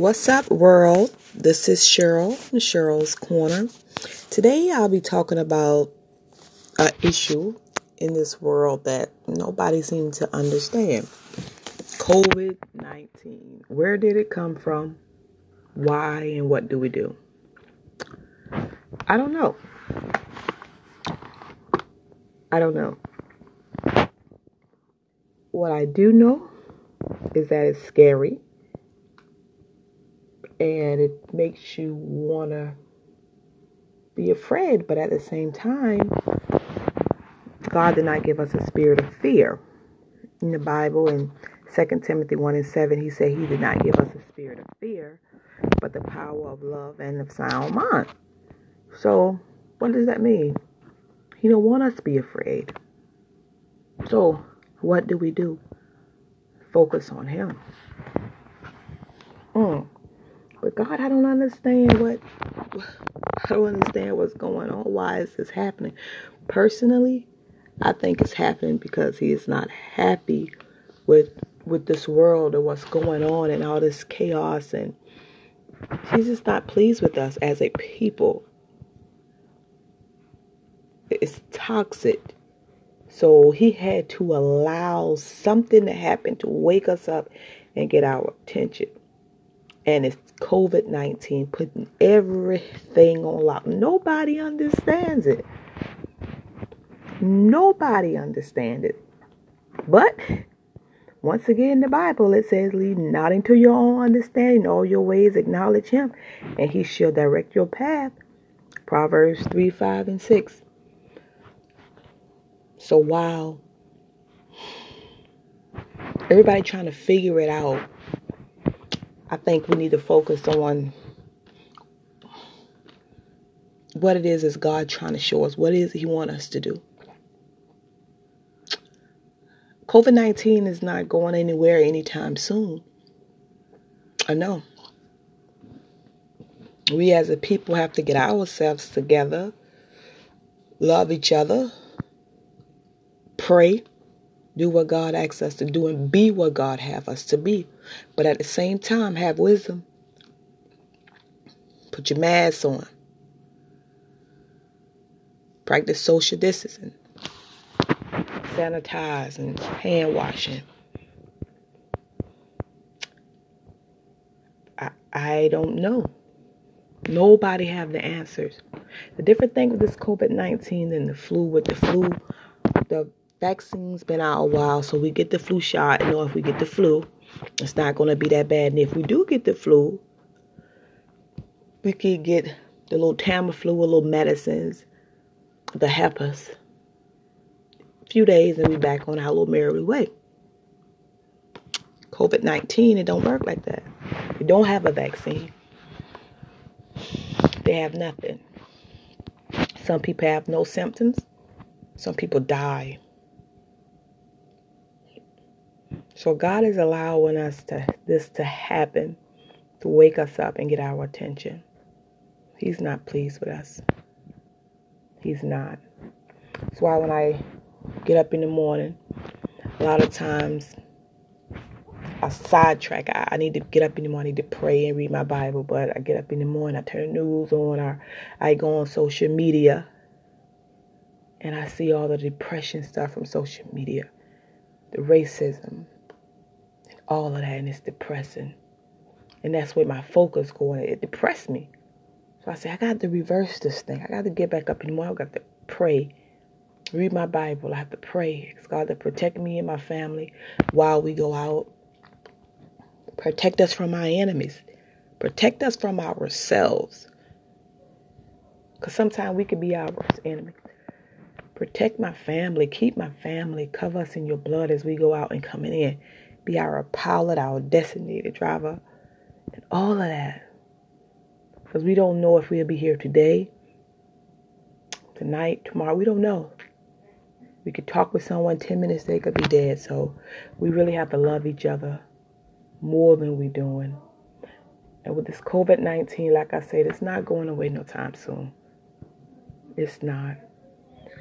What's up, world? This is Cheryl from Cheryl's Corner. Today, I'll be talking about an issue in this world that nobody seems to understand COVID 19. Where did it come from? Why and what do we do? I don't know. I don't know. What I do know is that it's scary and it makes you want to be afraid, but at the same time, God did not give us a spirit of fear. In the Bible, in 2 Timothy 1 and 7, he said he did not give us a spirit of fear, but the power of love and of sound mind. So, what does that mean? He don't want us to be afraid. So, what do we do? Focus on him. Mm. But God, I don't understand what I don't understand what's going on. Why is this happening? Personally, I think it's happening because he is not happy with with this world and what's going on and all this chaos and he's just not pleased with us as a people. It's toxic. So he had to allow something to happen to wake us up and get our attention. And it's COVID 19 putting everything on lock. Nobody understands it. Nobody understands it. But once again, in the Bible, it says, Lead not into your own understanding, all your ways acknowledge him, and he shall direct your path. Proverbs 3, 5, and 6. So while everybody trying to figure it out, I think we need to focus on what it is is God trying to show us. What is He want us to do? COVID 19 is not going anywhere anytime soon. I know. We as a people have to get ourselves together, love each other, pray, do what God asks us to do, and be what God have us to be. But at the same time, have wisdom. Put your mask on. Practice social distancing. Sanitize and hand washing. I, I don't know. Nobody have the answers. The different thing with this COVID-19 and the flu, with the flu, the vaccine's been out a while, so we get the flu shot. And know if we get the flu, it's not going to be that bad. And if we do get the flu, we could get the little Tamiflu, a little medicines to help us. A few days and we back on our little merry way. COVID 19, it don't work like that. We don't have a vaccine. They have nothing. Some people have no symptoms. Some people die. So God is allowing us to this to happen to wake us up and get our attention. He's not pleased with us. He's not. That's why when I get up in the morning, a lot of times I sidetrack. I, I need to get up in the morning to pray and read my Bible, but I get up in the morning, I turn the news on, or I go on social media and I see all the depression stuff from social media, the racism, all of that, and it's depressing. And that's where my focus going. It depressed me. So I said, I got to reverse this thing. I got to get back up in the. I got to pray, read my Bible. I have to pray. It's God to protect me and my family while we go out. Protect us from our enemies. Protect us from ourselves. Because sometimes we can be our worst enemy. Protect my family. Keep my family. Cover us in your blood as we go out and coming in be our pilot, our designated driver, and all of that. Because we don't know if we'll be here today, tonight, tomorrow. We don't know. We could talk with someone 10 minutes, they could be dead. So we really have to love each other more than we're doing. And with this COVID 19, like I said, it's not going away no time soon. It's not.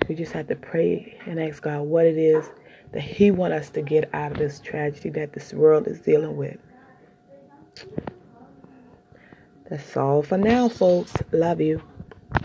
We just have to pray and ask God what it is that He want us to get out of this tragedy that this world is dealing with. That's all for now, folks. Love you.